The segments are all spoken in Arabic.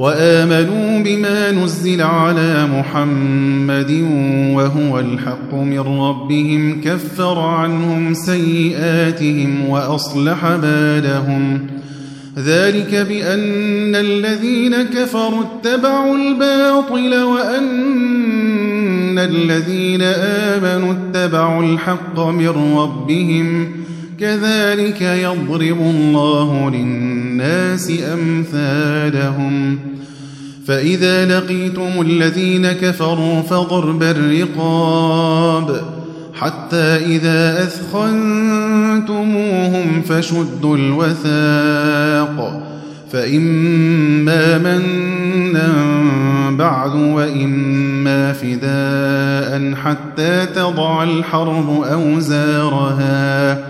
وآمنوا بما نزل على محمد وهو الحق من ربهم كفر عنهم سيئاتهم وأصلح بالهم. ذلك بأن الذين كفروا اتبعوا الباطل وأن الذين آمنوا اتبعوا الحق من ربهم. كذلك يضرب الله للناس أمثالهم. فإذا لقيتم الذين كفروا فضرب الرقاب حتى إذا أثخنتموهم فشدوا الوثاق. فإما منا بعد وإما فداء حتى تضع الحرب أوزارها.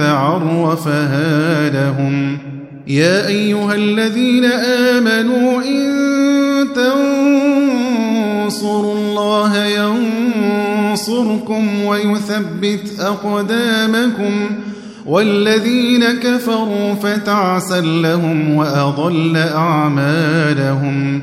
عرفها لهم يا أيها الذين آمنوا إن تنصروا الله ينصركم ويثبت أقدامكم والذين كفروا فتعسا لهم وأضل أعمالهم.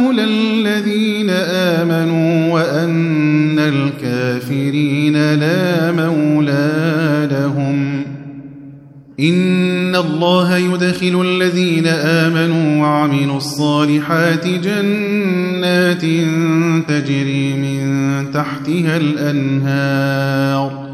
مولى الذين آمنوا وأن الكافرين لا مولى لهم. إن الله يدخل الذين آمنوا وعملوا الصالحات جنات تجري من تحتها الأنهار.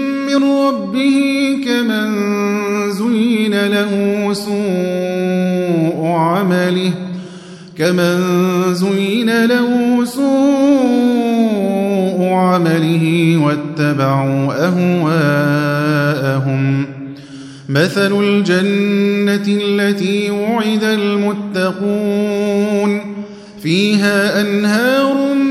من ربه كمن زين له سوء عمله كمن زين له سوء عمله واتبعوا أهواءهم. مثل الجنة التي وعد المتقون فيها أنهار من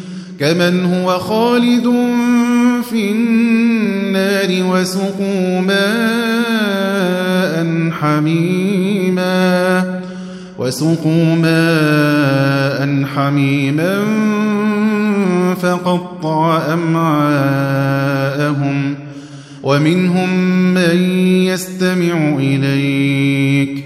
كمن هو خالد في النار وسقوا ماء حميما وسقوا ماء حميما فقطع أمعاءهم ومنهم من يستمع إليك.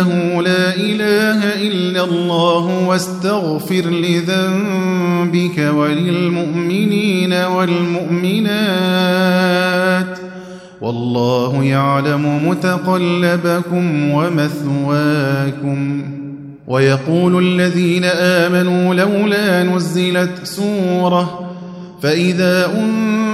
أنه لا إله إلا الله واستغفر لذنبك وللمؤمنين والمؤمنات والله يعلم متقلبكم ومثواكم ويقول الذين آمنوا لولا نزلت سورة فإذا أنزلت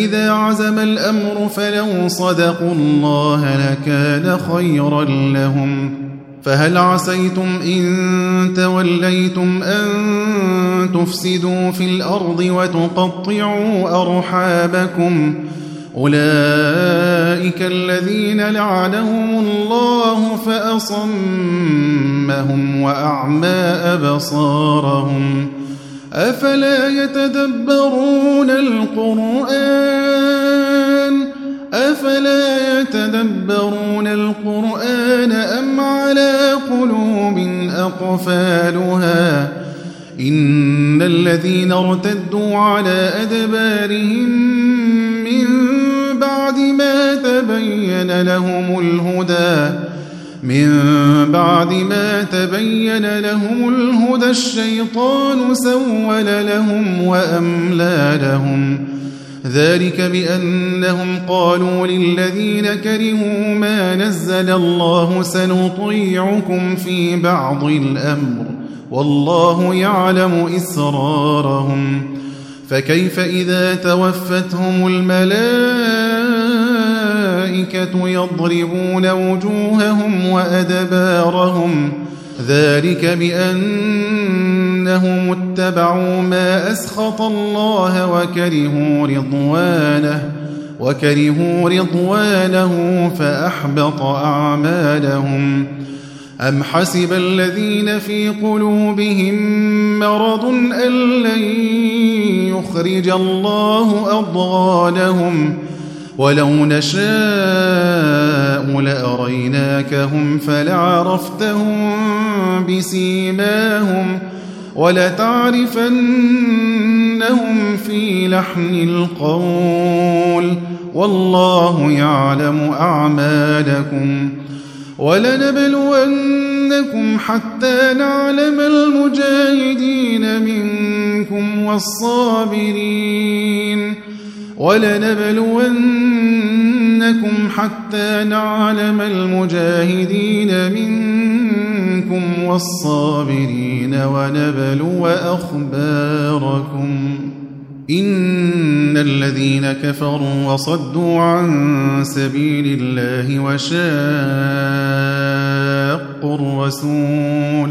فإذا عزم الأمر فلو صدقوا الله لكان خيرا لهم فهل عسيتم إن توليتم أن تفسدوا في الأرض وتقطعوا أرحابكم ؟ أولئك الذين لعنهم الله فأصمهم وأعمى أبصارهم أفلا يتدبرون القرآن؟ أفلا يتدبرون القرآن أم على قلوب أقفالها؟ إن الذين ارتدوا على أدبارهم من بعد ما تبين لهم الهدى من بعد ما تبين لهم الهدى الشيطان سول لهم وأملى لهم. ذلك بأنهم قالوا للذين كرهوا ما نزل الله سنطيعكم في بعض الأمر والله يعلم إسرارهم. فكيف إذا توفتهم الملائكة يضربون وجوههم وأدبارهم. ذلك بأنهم اتبعوا ما أسخط الله وكرهوا رضوانه وكرهوا رضوانه فأحبط أعمالهم. أم حسب الذين في قلوبهم مرض أن لن يخرج الله أضغانهم؟ ولو نشاء لأريناكهم فلعرفتهم بسيماهم ولتعرفنهم في لحن القول والله يعلم أعمالكم ولنبلونكم حتى نعلم المجاهدين منكم والصابرين ولنبلونكم حتى نعلم المجاهدين منكم والصابرين ونبلو أخباركم. إن الذين كفروا وصدوا عن سبيل الله وشاقوا الرسول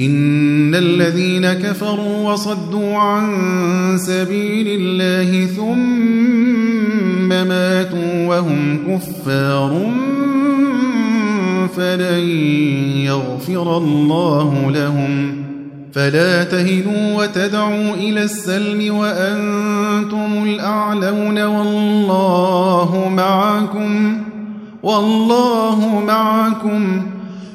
إن الذين كفروا وصدوا عن سبيل الله ثم ماتوا وهم كفار لن يغفر الله لهم. فلا تهنوا وتدعوا إلى السلم وأنتم الأعلون والله معكم والله معكم.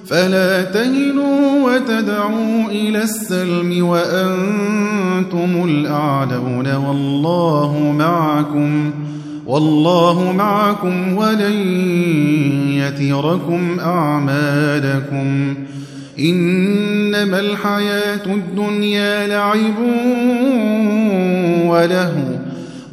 فلا تهنوا وتدعوا إلى السلم وأنتم الأعلون والله معكم والله معكم ولن يتركم أعمالكم. إنما الحياة الدنيا لعب وله